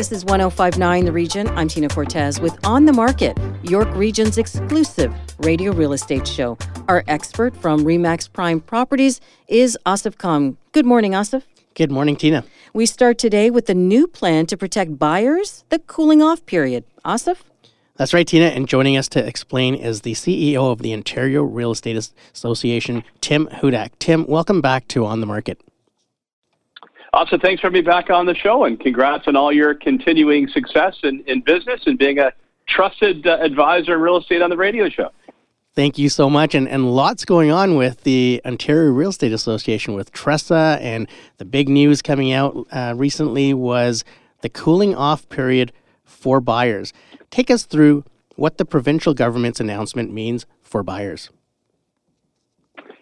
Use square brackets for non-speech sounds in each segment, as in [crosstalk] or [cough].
This is 1059 The Region. I'm Tina Cortez with On the Market, York Region's exclusive radio real estate show. Our expert from REMAX Prime Properties is Asif Khan. Good morning, Asif. Good morning, Tina. We start today with the new plan to protect buyers, the cooling off period. Asif? That's right, Tina. And joining us to explain is the CEO of the Ontario Real Estate Association, Tim Hudak. Tim, welcome back to On the Market. Asif, thanks for being back on the show, and congrats on all your continuing success in, in business and being a trusted uh, advisor in real estate on the radio show. Thank you so much. And, and lots going on with the Ontario Real Estate Association with TRESA. And the big news coming out uh, recently was the cooling off period for buyers. Take us through what the provincial government's announcement means for buyers.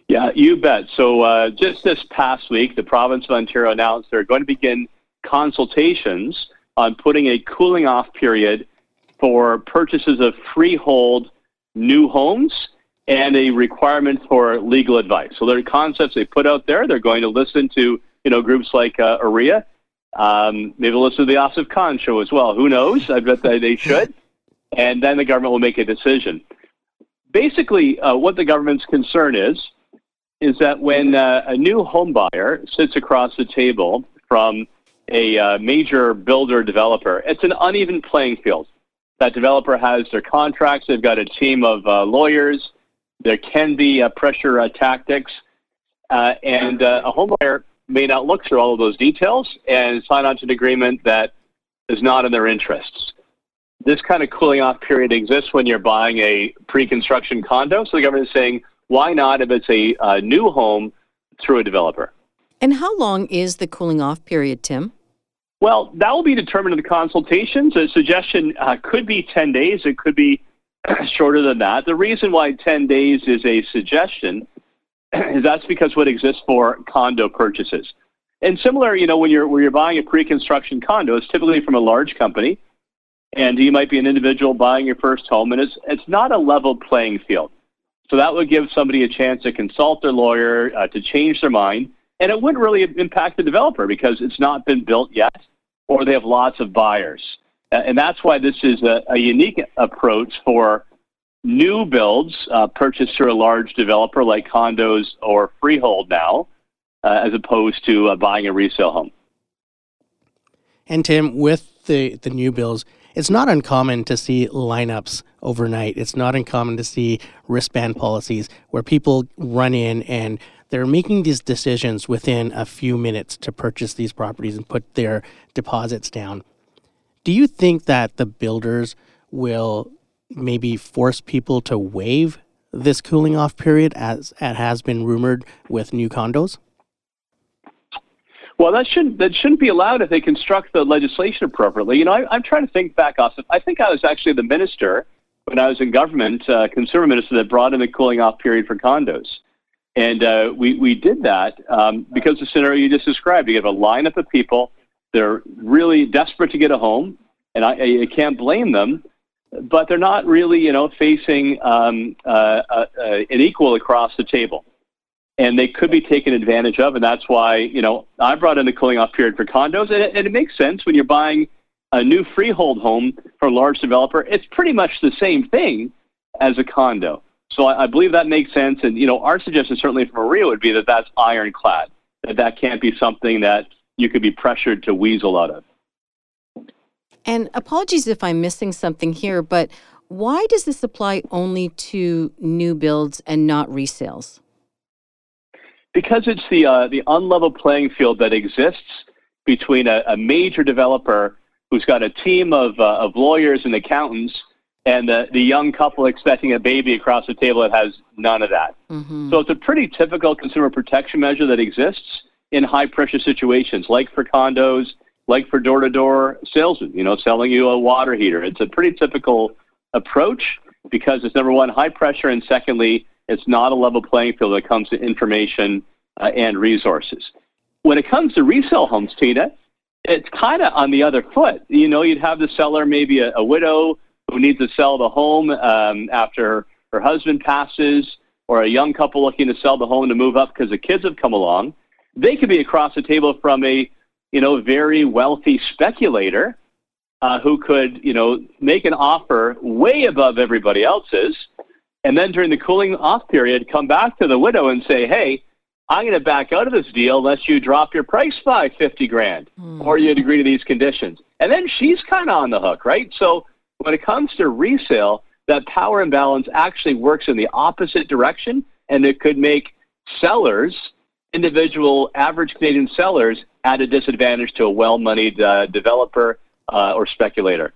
Yeah, you bet. So uh, just this past week, the province of Ontario announced they're going to begin consultations on putting a cooling off period for purchases of freehold new homes and a requirement for legal advice. So there are concepts they put out there. They're going to listen to you know groups like uh, OREA. Um, maybe listen to the Asif Khan show as well. Who knows? I bet they should. And then the government will make a decision. Basically, uh, what the government's concern is is that when uh, a new home buyer sits across the table from a uh, major builder developer, it's an uneven playing field. That developer has their contracts, they've got a team of uh, lawyers, there can be uh, pressure uh, tactics, uh, and a home buyer may not look through all of those details and sign on to an agreement that is not in their interests. This kind of cooling off period exists when you're buying a pre construction condo. So the government is saying, why not if it's a, a new home through a developer? And how long is the cooling off period, Tim? Well, that will be determined in the consultations. A suggestion uh, could be 10 days, it could be [clears throat] shorter than that. The reason why 10 days is a suggestion [clears throat] is that's because what exists for condo purchases. And similar, you know, when you're when you're buying a pre-construction condo, it's typically from a large company, and you might be an individual buying your first home, and it's it's not a level playing field. So that would give somebody a chance to consult their lawyer, uh, to change their mind, and it wouldn't really impact the developer because it's not been built yet, or they have lots of buyers. And that's why this is a, a unique approach for new builds uh, purchased through a large developer like condos or freehold now, uh, as opposed to uh, buying a resale home. And Tim, with the, the new builds, it's not uncommon to see lineups overnight. It's not uncommon to see wristband policies where people run in and they're making these decisions within a few minutes to purchase these properties and put their deposits down. Do you think that the builders will maybe force people to waive this cooling off period as it has been rumored with new condos? Well, that shouldn't that shouldn't be allowed if they construct the legislation appropriately. You know, I, am trying to think back, Austin. I think I was actually the minister when I was in government, uh, consumer minister, that brought in the cooling off period for condos, and uh, we we did that um, because the scenario you just described. You have a lineup of people; they're really desperate to get a home, and I, I can't blame them. But they're not really, you know, facing um, uh, uh an equal across the table and they could be taken advantage of. And that's why, you know, I brought in the cooling off period for condos. And it, and it makes sense when you're buying a new freehold home from a large developer. It's pretty much the same thing as a condo. So I, I believe that makes sense. And, you know, our suggestion certainly from OREA would be that that's ironclad, that that can't be something that you could be pressured to weasel out of. And apologies if I'm missing something here, but why does this apply only to new builds and not resales? Because it's the uh, the unlevel playing field that exists between a, a major developer who's got a team of uh, of lawyers and accountants and the, the young couple expecting a baby across the table that has none of that. Mm-hmm. So it's a pretty typical consumer protection measure that exists in high pressure situations, like for condos, like for door to door salesmen, you know, selling you a water heater. It's a pretty typical approach because it's number one, high pressure, and secondly, It's not a level playing field when it comes to information uh, and resources. When it comes to resale homes, Tina, it's kind of on the other foot. You know, you'd have the seller, maybe a, a widow who needs to sell the home um, after her husband passes, or a young couple looking to sell the home to move up because the kids have come along. They could be across the table from a, you know, very wealthy speculator uh, who could, you know, make an offer way above everybody else's, and then during the cooling off period, come back to the widow and say, "Hey, I'm going to back out of this deal unless you drop your price by 50 grand mm. or you agree to these conditions. And then she's kind of on the hook, right? So when it comes to resale, that power imbalance actually works in the opposite direction and it could make sellers, individual average Canadian sellers, at a disadvantage to a well moneyed uh, developer uh, or speculator.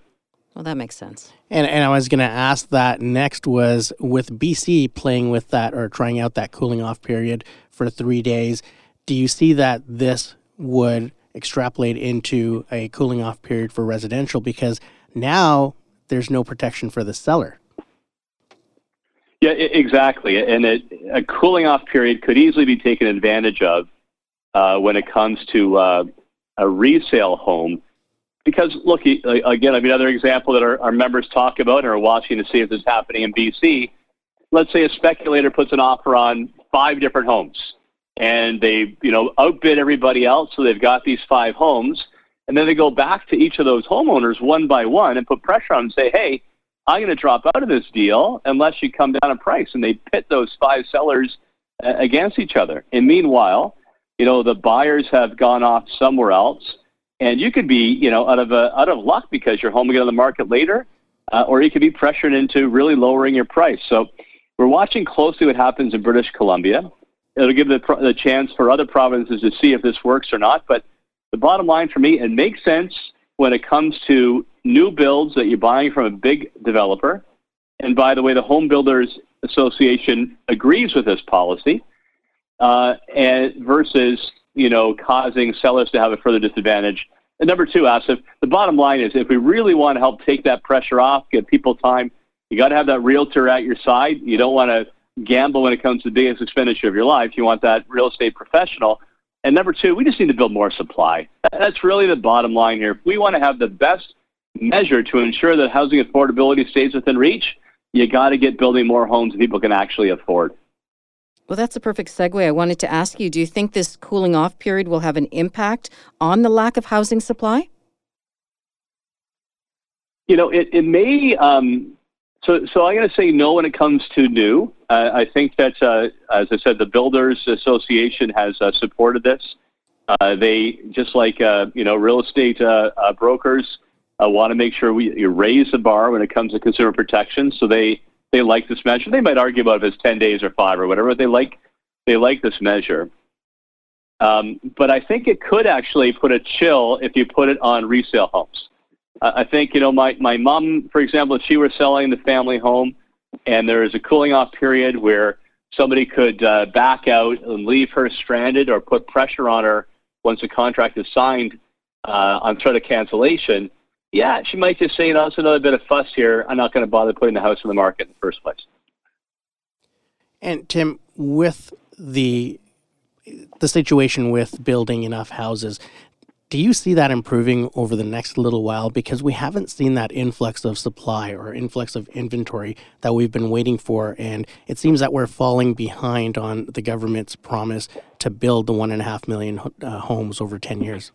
Well, that makes sense. And, and I was going to ask that next was with BC playing with that or trying out that cooling off period for three days, do you see that this would extrapolate into a cooling off period for residential? Because now there's no protection for the seller. Yeah, exactly. And it, a cooling off period could easily be taken advantage of uh, when it comes to uh, a resale home because look again, I mean another example that our, our members talk about and are watching to see if this is happening in BC. Let's say a speculator puts an offer on five different homes, and they you know outbid everybody else, so they've got these five homes, and then they go back to each of those homeowners one by one and put pressure on them and say, hey, I'm going to drop out of this deal unless you come down in price, and they pit those five sellers against each other. And meanwhile, you know the buyers have gone off somewhere else and you could be, you know, out of a, out of luck because your home get on the market later, uh, or you could be pressured into really lowering your price. So we're watching closely what happens in British Columbia. It'll give the, the chance for other provinces to see if this works or not. But the bottom line for me, it makes sense when it comes to new builds that you're buying from a big developer. And by the way, the Home Builders Association agrees with this policy, uh, and versus you know causing sellers to have a further disadvantage and number two, Asif, the bottom line is if we really want to help take that pressure off, give people time, you got to have that realtor at your side. You don't want to gamble when it comes to the biggest expenditure of your life. You want that real estate professional. And number two, we just need to build more supply. That's really the bottom line here. If we want to have the best measure to ensure that housing affordability stays within reach, you got to get building more homes that people can actually afford. Well, that's a perfect segue. I wanted to ask you do you think this cooling off period will have an impact on the lack of housing supply? You know, it, it may. Um, so, so I'm going to say no when it comes to new. Uh, I think that, uh, as I said, the Builders Association has uh, supported this. Uh, they, just like uh, you know, real estate uh, brokers, want to make sure we raise the bar when it comes to consumer protection. So they they like this measure. They might argue about if it's 10 days or five or whatever. They like they like this measure. Um, but I think it could actually put a chill if you put it on resale homes. Uh, I think you know my my mom, for example, if she were selling the family home, and there is a cooling off period where somebody could uh, back out and leave her stranded or put pressure on her once the contract is signed uh, on threat of cancellation yeah, she might just say, you know, it's another bit of fuss here. I'm not going to bother putting the house on the market in the first place. And Tim, with the the situation with building enough houses, do you see that improving over the next little while? Because we haven't seen that influx of supply or influx of inventory that we've been waiting for. And it seems that we're falling behind on the government's promise to build the one and a half million uh, homes over 10 years.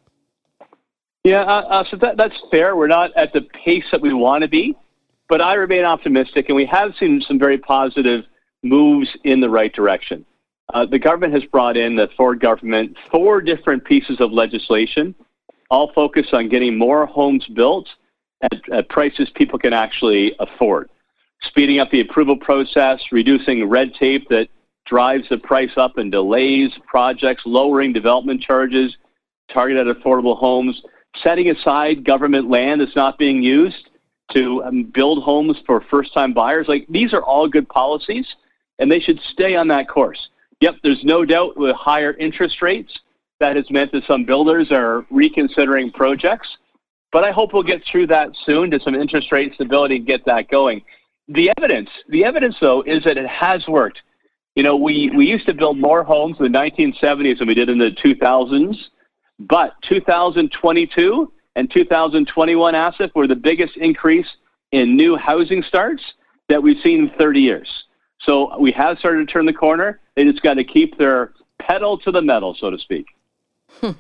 Yeah, uh, uh, so that, that's fair. We're not at the pace that we want to be, but I remain optimistic, and we have seen some very positive moves in the right direction. Uh, the government has brought in, the Ford government, four different pieces of legislation, all focused on getting more homes built at, at prices people can actually afford, speeding up the approval process, reducing red tape that drives the price up and delays projects, lowering development charges, targeted affordable homes setting aside government land that's not being used to um, build homes for first time buyers. Like these are all good policies and they should stay on that course. Yep, there's no doubt with higher interest rates that has meant that some builders are reconsidering projects. But I hope we'll get through that soon to some interest rate stability and get that going. The evidence, the evidence though, is that it has worked. You know, we, we used to build more homes in the 1970s than we did in the 2000s, but 2022 and 2021, Asif, were the biggest increase in new housing starts that we've seen in 30 years. So we have started to turn the corner. They just got to keep their pedal to the metal, so to speak. [laughs]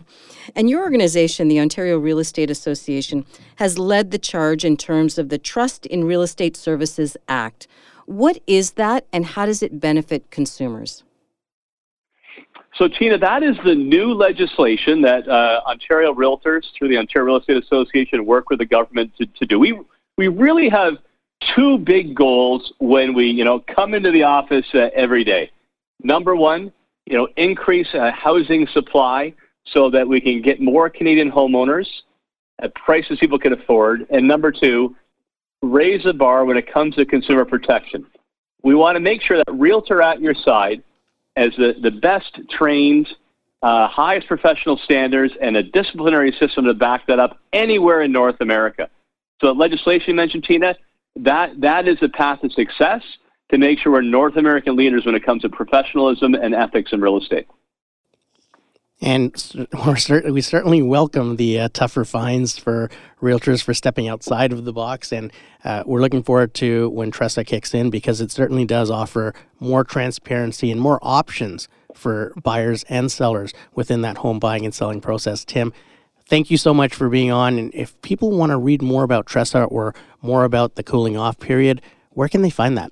And your organization, the Ontario Real Estate Association, has led the charge in terms of the Trust in Real Estate Services Act. What is that, and how does it benefit consumers? So, Tina, that is the new legislation that uh, Ontario Realtors, through the Ontario Real Estate Association, work with the government to, to do. We we really have two big goals when we, you know, come into the office uh, every day. Number one, you know, increase uh, housing supply so that we can get more Canadian homeowners at prices people can afford. And number two, raise the bar when it comes to consumer protection. We want to make sure that Realtor at your side as the, the best trained, uh, highest professional standards, and a disciplinary system to back that up anywhere in North America. So, legislation you mentioned, Tina, that, that is the path to success to make sure we're North American leaders when it comes to professionalism and ethics in real estate. And we certainly welcome the uh, tougher fines for realtors for stepping outside of the box. And uh, we're looking forward to when TRESA kicks in because it certainly does offer more transparency and more options for buyers and sellers within that home buying and selling process. Tim, thank you so much for being on. And if people want to read more about TRESA or more about the cooling off period, where can they find that?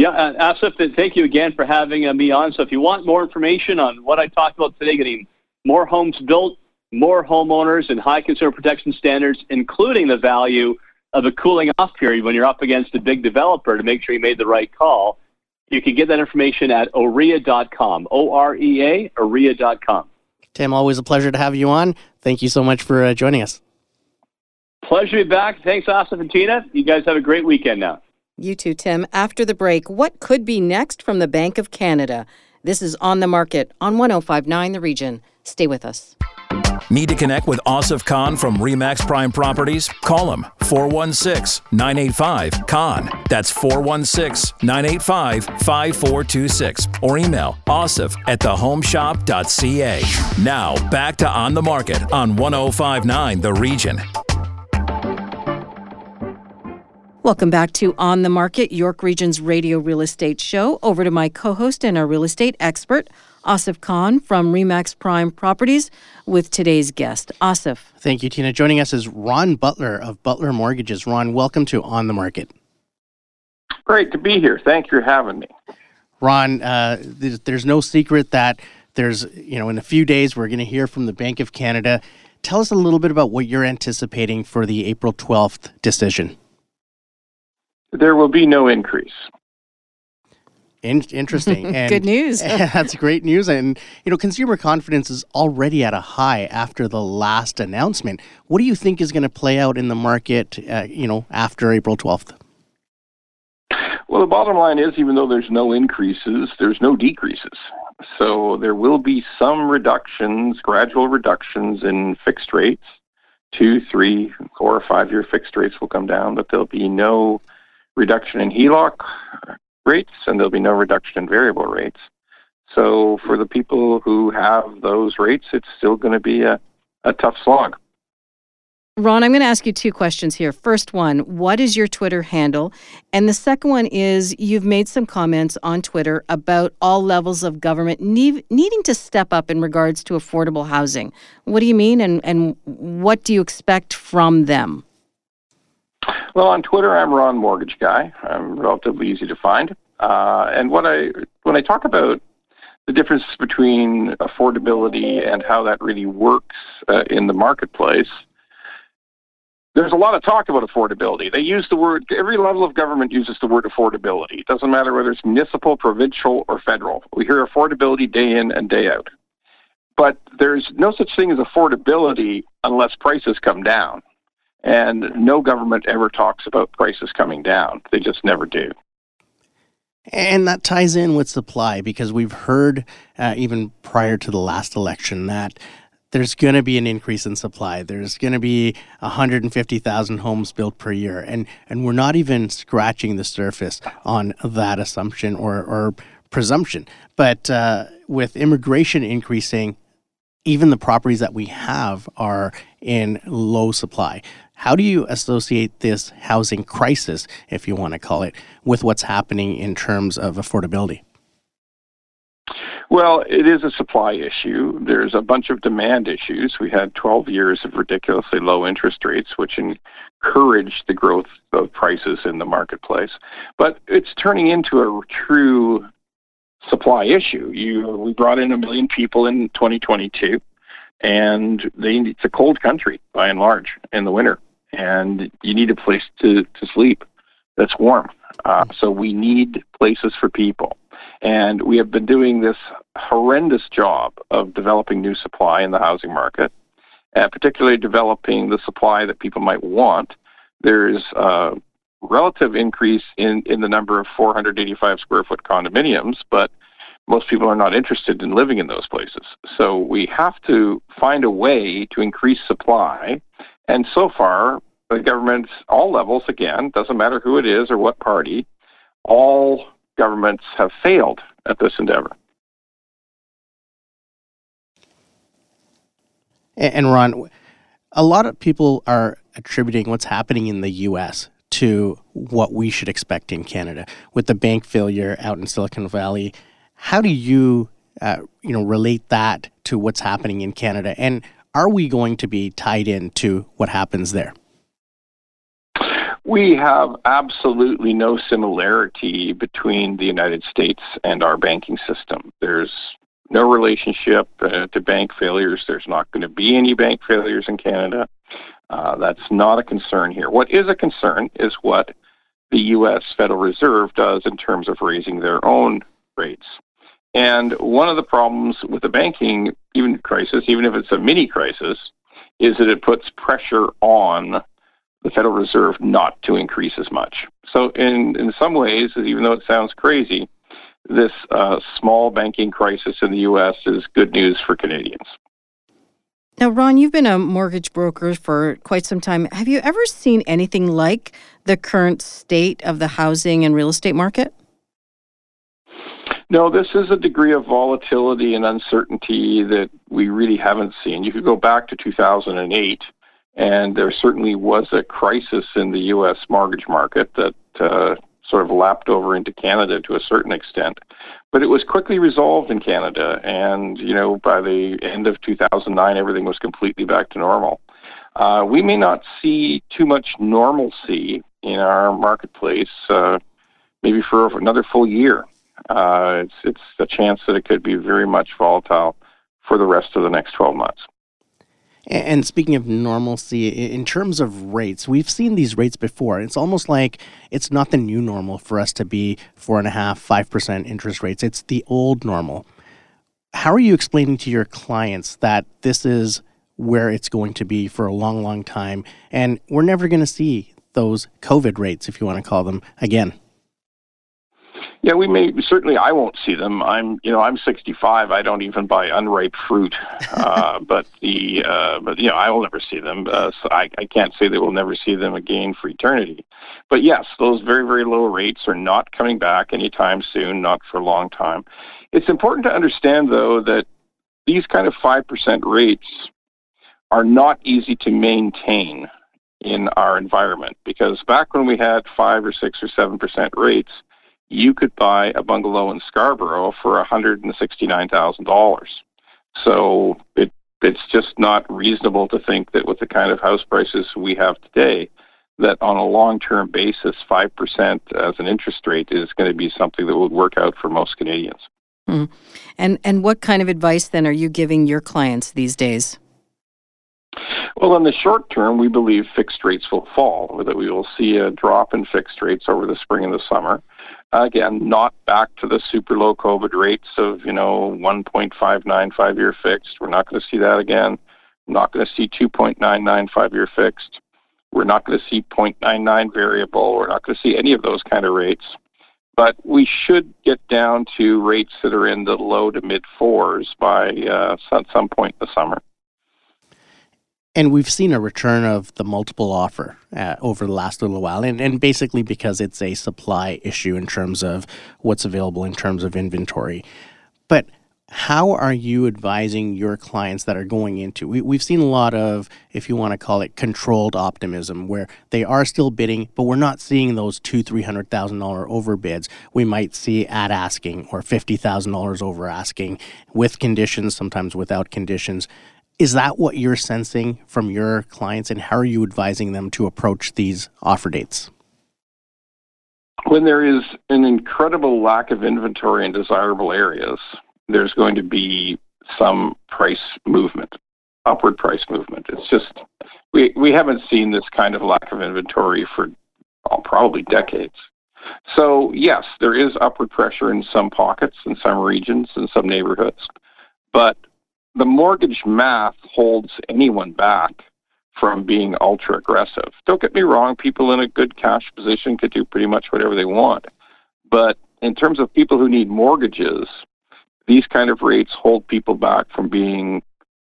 Yeah, uh, Asif, thank you again for having uh, me on. So if you want more information on what I talked about today, getting more homes built, more homeowners, and high consumer protection standards, including the value of a cooling off period when you're up against a big developer to make sure you made the right call, you can get that information at orea.com, O-R-E-A, orea.com. Tim, always a pleasure to have you on. Thank you so much for uh, joining us. Pleasure to be back. Thanks, Asif and Tina. You guys have a great weekend now. You too, Tim. After the break, what could be next from the Bank of Canada? This is On the Market on 1059 The Region. Stay with us. Need to connect with Asif Khan from Remax Prime Properties? Call him 416 985 Khan. That's 416 985 5426. Or email asif at thehomeshop.ca. Now, back to On the Market on 1059 The Region. Welcome back to On the Market, York Region's radio real estate show. Over to my co host and our real estate expert, Asif Khan from Remax Prime Properties, with today's guest. Asif. Thank you, Tina. Joining us is Ron Butler of Butler Mortgages. Ron, welcome to On the Market. Great to be here. Thank you for having me. Ron, uh, there's, there's no secret that there's, you know, in a few days we're going to hear from the Bank of Canada. Tell us a little bit about what you're anticipating for the April 12th decision there will be no increase. In- interesting. [laughs] And Good news. [laughs] that's great news. And, you know, consumer confidence is already at a high after the last announcement. What do you think is going to play out in the market, uh, you know, after April 12th? Well, the bottom line is even though there's no increases, there's no decreases. So there will be some reductions, gradual reductions in fixed rates. Two, three, four, or five year fixed rates will come down, but there'll be no reduction in HELOC rates, and there'll be no reduction in variable rates. So for the people who have those rates, it's still going to be a, a tough slog. Ron, I'm going to ask you two questions here. First one, what is your Twitter handle? And the second one is you've made some comments on Twitter about all levels of government need, needing to step up in regards to affordable housing. What do you mean, and, and what do you expect from them? Well, on Twitter, I'm Ron Mortgage Guy. I'm relatively easy to find. Uh, and what I when I talk about the difference between affordability and how that really works uh, in the marketplace, there's a lot of talk about affordability. They use the word, every level of government uses the word affordability. It doesn't matter whether it's municipal, provincial, or federal. We hear affordability day in and day out. But there's no such thing as affordability unless prices come down. And no government ever talks about prices coming down. They just never do. And that ties in with supply because we've heard, uh, even prior to the last election, that there's going to be an increase in supply. There's going to be 150,000 homes built per year. And, and we're not even scratching the surface on that assumption or, or presumption. But uh, with immigration increasing, even the properties that we have are in low supply. How do you associate this housing crisis, if you want to call it, with what's happening in terms of affordability? Well, it is a supply issue. There's a bunch of demand issues. We had 12 years of ridiculously low interest rates, which encouraged the growth of prices in the marketplace. But it's turning into a true supply issue. You, we brought in a million people in 2022, and they, it's a cold country by and large in the winter, and you need a place to, to sleep that's warm. Uh, so we need places for people. And we have been doing this horrendous job of developing new supply in the housing market, and particularly developing the supply that people might want. There's a relative increase in, in the number of 485 square foot condominiums, but most people are not interested in living in those places. So we have to find a way to increase supply. And so far, the governments, all levels, again, doesn't matter who it is or what party, all governments have failed at this endeavor. And Ron, a lot of people are attributing what's happening in the U.S. to what we should expect in Canada with the bank failure out in Silicon Valley. How do you, uh, you know, relate that to what's happening in Canada? And are we going to be tied into what happens there? We have absolutely no similarity between the United States and our banking system. There's no relationship uh, to bank failures. There's not going to be any bank failures in Canada. Uh, that's not a concern here. What is a concern is what the U.S. Federal Reserve does in terms of raising their own rates. And one of the problems with the banking even crisis, even if it's a mini crisis, is that it puts pressure on the Federal Reserve not to increase as much. So, in, in some ways, even though it sounds crazy, this uh, small banking crisis in the U.S. is good news for Canadians. Now, Ron, you've been a mortgage broker for quite some time. Have you ever seen anything like the current state of the housing and real estate market? No, this is a degree of volatility and uncertainty that we really haven't seen. You could go back to 2008 and there certainly was a crisis in the U.S. mortgage market that uh, sort of lapped over into Canada to a certain extent. But it was quickly resolved in Canada, and you know by the end of 2009, everything was completely back to normal. Uh, we may not see too much normalcy in our marketplace, uh, maybe for another full year. Uh, it's it's a chance that it could be very much volatile for the rest of the next 12 months. And speaking of normalcy, in terms of rates, we've seen these rates before. It's almost like it's not the new normal for us to be four and a half, five percent interest rates. It's the old normal. How are you explaining to your clients that this is where it's going to be for a long, long time, and we're never going to see those COVID rates, if you want to call them, again? Yeah, we may certainly. I won't see them. I'm, you know, I'm 65. I don't even buy unripe fruit. [laughs] Uh, but the, uh, but you know, I will never see them. Uh, so I, I can't say that we'll never see them again for eternity. But yes, those very, very low rates are not coming back anytime soon. Not for a long time. It's important to understand, though, that these kind of five percent rates are not easy to maintain in our environment because back when we had five or six or seven percent rates you could buy a bungalow in Scarborough for $169,000. So it, it's just not reasonable to think that with the kind of house prices we have today, that on a long-term basis, 5% as an interest rate is going to be something that would work out for most Canadians. Hmm. And and what kind of advice then are you giving your clients these days? Well, in the short term, we believe fixed rates will fall, that we will see a drop in fixed rates over the spring and the summer. Again, not back to the super low COVID rates of, you know, 1.59 five year fixed. We're not going to see that again. Not going to see 2.99 five year fixed. We're not going to see 0.99 variable. We're not going to see any of those kind of rates. But we should get down to rates that are in the low to mid fours by uh, some point in the summer. And we've seen a return of the multiple offer uh, over the last little while, and, and basically because it's a supply issue in terms of what's available in terms of inventory. But how are you advising your clients that are going into we, we've seen a lot of if you want to call it controlled optimism where they are still bidding but we're not seeing those two three hundred thousand dollar overbids. We might see at asking or fifty thousand dollars over asking with conditions sometimes without conditions is that what you're sensing from your clients and how are you advising them to approach these offer dates when there is an incredible lack of inventory in desirable areas there's going to be some price movement, upward price movement. It's just we we haven't seen this kind of lack of inventory for oh, probably decades. So yes, there is upward pressure in some pockets, in some regions, in some neighborhoods, but the mortgage math holds anyone back from being ultra aggressive. Don't get me wrong, people in a good cash position could do pretty much whatever they want. But in terms of people who need mortgages, these kind of rates hold people back from being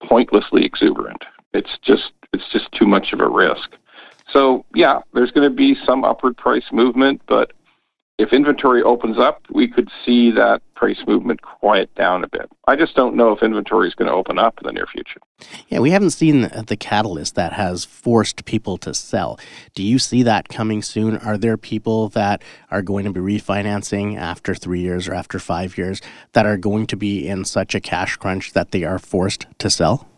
pointlessly exuberant. It's just it's just too much of a risk. So yeah, there's going to be some upward price movement, but if inventory opens up, we could see that price movement quiet down a bit. I just don't know if inventory is going to open up in the near future. Yeah, we haven't seen the catalyst that has forced people to sell. Do you see that coming soon? Are there people that are going to be refinancing after three years or after five years that are going to be in such a cash crunch that they are forced to sell?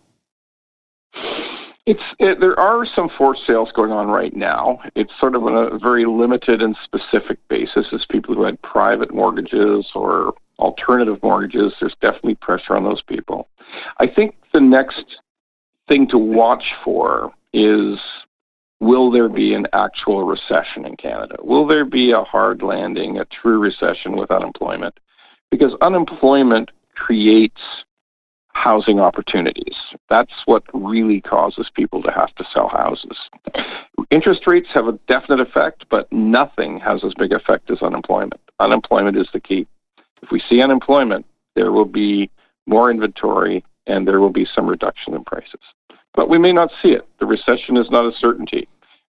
It's it, there are some forced sales going on right now. It's sort of on a very limited and specific basis. As people who had private mortgages or alternative mortgages, there's definitely pressure on those people. I think the next thing to watch for is will there be an actual recession in Canada? Will there be a hard landing, a true recession with unemployment? Because unemployment creates housing opportunities. That's what really causes people to have to sell houses. Interest rates have a definite effect, but nothing has as big effect as unemployment. Unemployment is the key. If we see unemployment, there will be more inventory and there will be some reduction in prices. But we may not see it. The recession is not a certainty.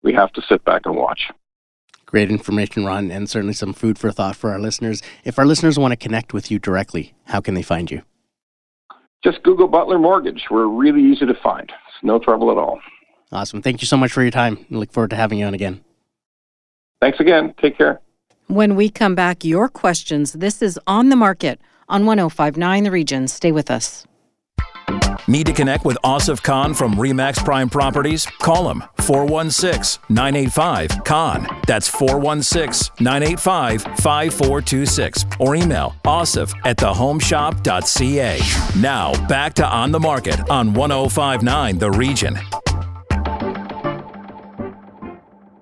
We have to sit back and watch. Great information, Ron, and certainly some food for thought for our listeners. If our listeners want to connect with you directly, how can they find you? Just Google Butler Mortgage. We're really easy to find. It's no trouble at all. Awesome. Thank you so much for your time. I look forward to having you on again. Thanks again. Take care. When we come back, your questions. This is On the Market on 1059 The Region. Stay with us. Need to connect with Asif Khan from Remax Prime Properties? Call him 416 985 Khan. That's 416 985 5426. Or email asif at thehomeshop.ca. Now, back to On the Market on 1059 The Region.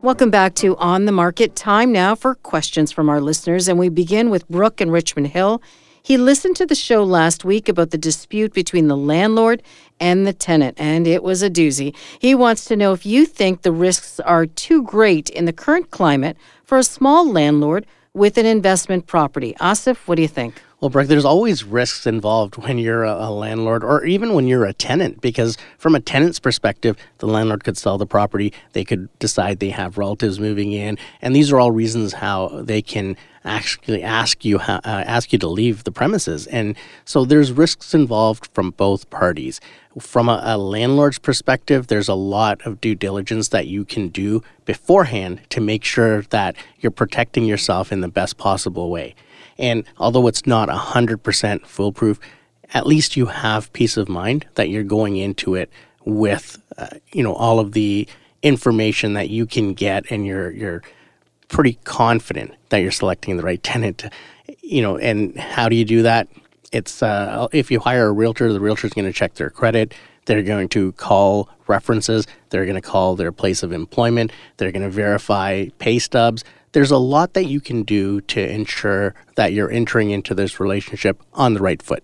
Welcome back to On the Market. Time now for questions from our listeners, and we begin with Brooke in Richmond Hill. He listened to the show last week about the dispute between the landlord and the tenant, and it was a doozy. He wants to know if you think the risks are too great in the current climate for a small landlord with an investment property. Asif, what do you think? Well, Brooke, there's always risks involved when you're a, a, landlord or even when you're a tenant, because from a tenant's perspective, the landlord could sell the property. They could decide they have relatives moving in. And these are all reasons how they can actually ask you uh, ask you to leave the premises. And so there's risks involved from both parties. From a, a landlord's perspective, there's a lot of due diligence that you can do beforehand to make sure that you're protecting yourself in the best possible way. And although it's not 100% foolproof, at least you have peace of mind that you're going into it with, uh, you know, all of the information that you can get and you're, you're pretty confident that you're selecting the right tenant, you know, and how do you do that? It's, uh, if you hire a realtor, the realtor is going to check their credit. They're going to call references. They're going to call their place of employment. They're going to verify pay stubs there's a lot that you can do to ensure that you're entering into this relationship on the right foot.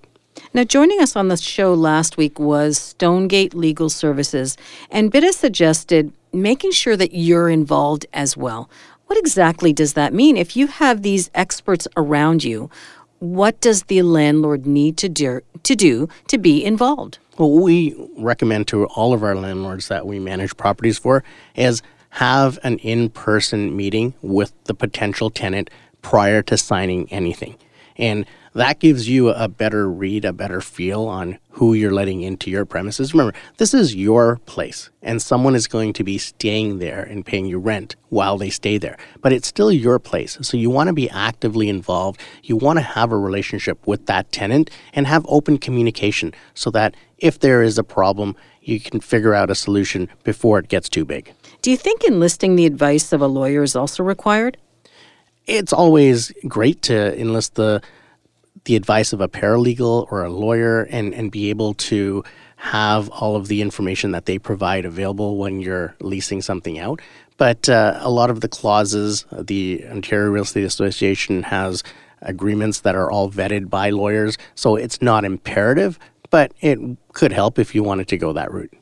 Now, joining us on the show last week was Stonegate Legal Services, and Bitta suggested making sure that you're involved as well. What exactly does that mean? If you have these experts around you, What does the landlord need to do to, do to be involved? Well, we recommend to all of our landlords that we manage properties for is have an in-person meeting with the potential tenant prior to signing anything. And that gives you a better read, a better feel on who you're letting into your premises. Remember, this is your place, and someone is going to be staying there and paying you rent while they stay there. But it's still your place. So you want to be actively involved. You want to have a relationship with that tenant and have open communication so that if there is a problem, you can figure out a solution before it gets too big. Do you think enlisting the advice of a lawyer is also required? It's always great to enlist the the advice of a paralegal or a lawyer and, and be able to have all of the information that they provide available when you're leasing something out. But uh, a lot of the clauses, the Ontario Real Estate Association has agreements that are all vetted by lawyers, so it's not imperative, but it could help if you wanted to go that route.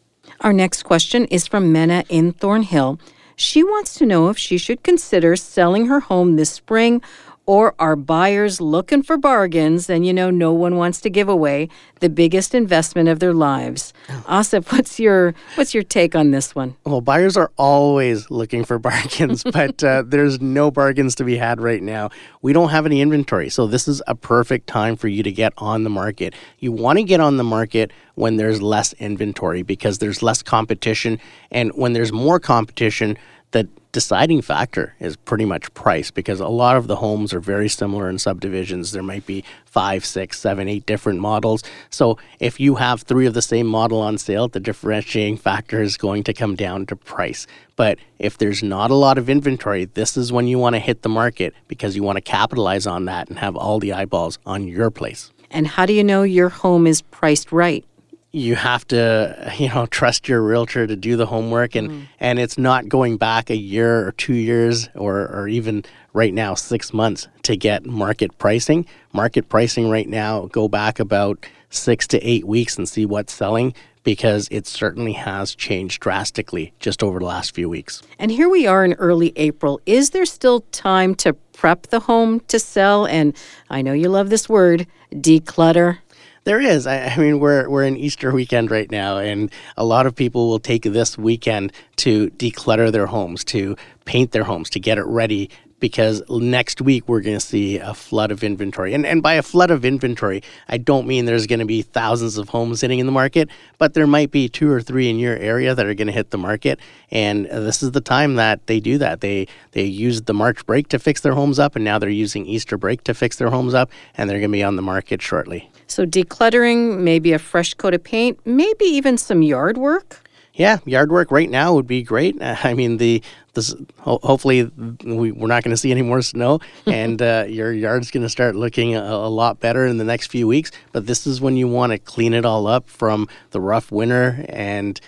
Our next question is from Mena in Thornhill. She wants to know if she should consider selling her home this spring or are buyers looking for bargains and you know no one wants to give away the biggest investment of their lives. Oh. asif what's your what's your take on this one? Well buyers are always looking for [laughs] bargains but uh, there's no bargains to be had right now. We don't have any inventory so this is a perfect time for you to get on the market. You want to get on the market when there's less inventory because there's less competition and when there's more competition the deciding factor is pretty much price because a lot of the homes are very similar in subdivisions. There might be five, six, seven, eight different models. So if you have three of the same model on sale, the differentiating factor is going to come down to price. But if there's not a lot of inventory, this is when you want to hit the market because you want to capitalize on that and have all the eyeballs on your place. And how do you know your home is priced right? You have to you know trust your realtor to do the homework and mm. and it's not going back a year or two years or or even right now 6 months to get market pricing market pricing right now go back about 6 to 8 weeks and see what's selling because it certainly has changed drastically just over the last few weeks. And here we are in early April. Is there still time to prep the home to sell and I know you love this word, declutter? There is. I, I, mean, we're we're in Easter weekend right now, and a lot of people will take this weekend to declutter their homes, to paint their homes, to get it ready. Because next week we're going to see a flood of inventory, and and by a flood of inventory, I don't mean there's going to be thousands of homes sitting in the market, but there might be two or three in your area that are going to hit the market, and this is the time that they do that. They they used the March break to fix their homes up, and now they're using Easter break to fix their homes up, and they're going to be on the market shortly. So decluttering, maybe a fresh coat of paint, maybe even some yard work. Yeah, yard work right now would be great. [laughs] I mean, the this hopefully we, we're not going [laughs] to see any more snow, [laughs] and uh, your yard's going to start looking a, a, lot better in the next few weeks. But this is when you want to clean it all up from the rough winter and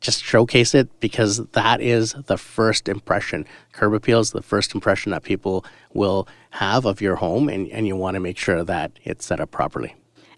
just showcase it because that is the first impression. Curb appeal is the first impression that people will have of your home, and, and you want to make sure that it's set up properly.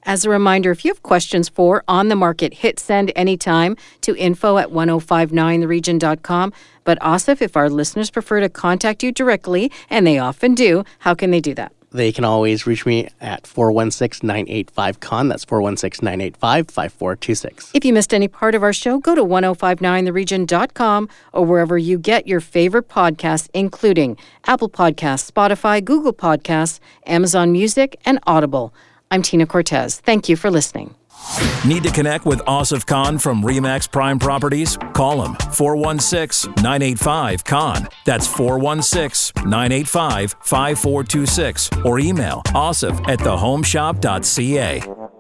As a reminder, if you have questions for On the Market, hit send anytime to info at 1059theregion.com. But Asif, if our listeners prefer to contact you directly, and they often do, how can they do that? They can always reach me at 416 985 Khan. That's 416 985 5426. If you missed any part of our show, go to 1059theregion.com or wherever you get your favorite podcasts, including Apple Podcasts, Spotify, Google Podcasts, Amazon Music, and Audible. I'm Tina Cortez. Thank you for listening. Need to connect with Asif Khan from Remax Prime Properties? Call him 416 985 Khan. That's 416 985 5426 or email asif at thehomeshop.ca.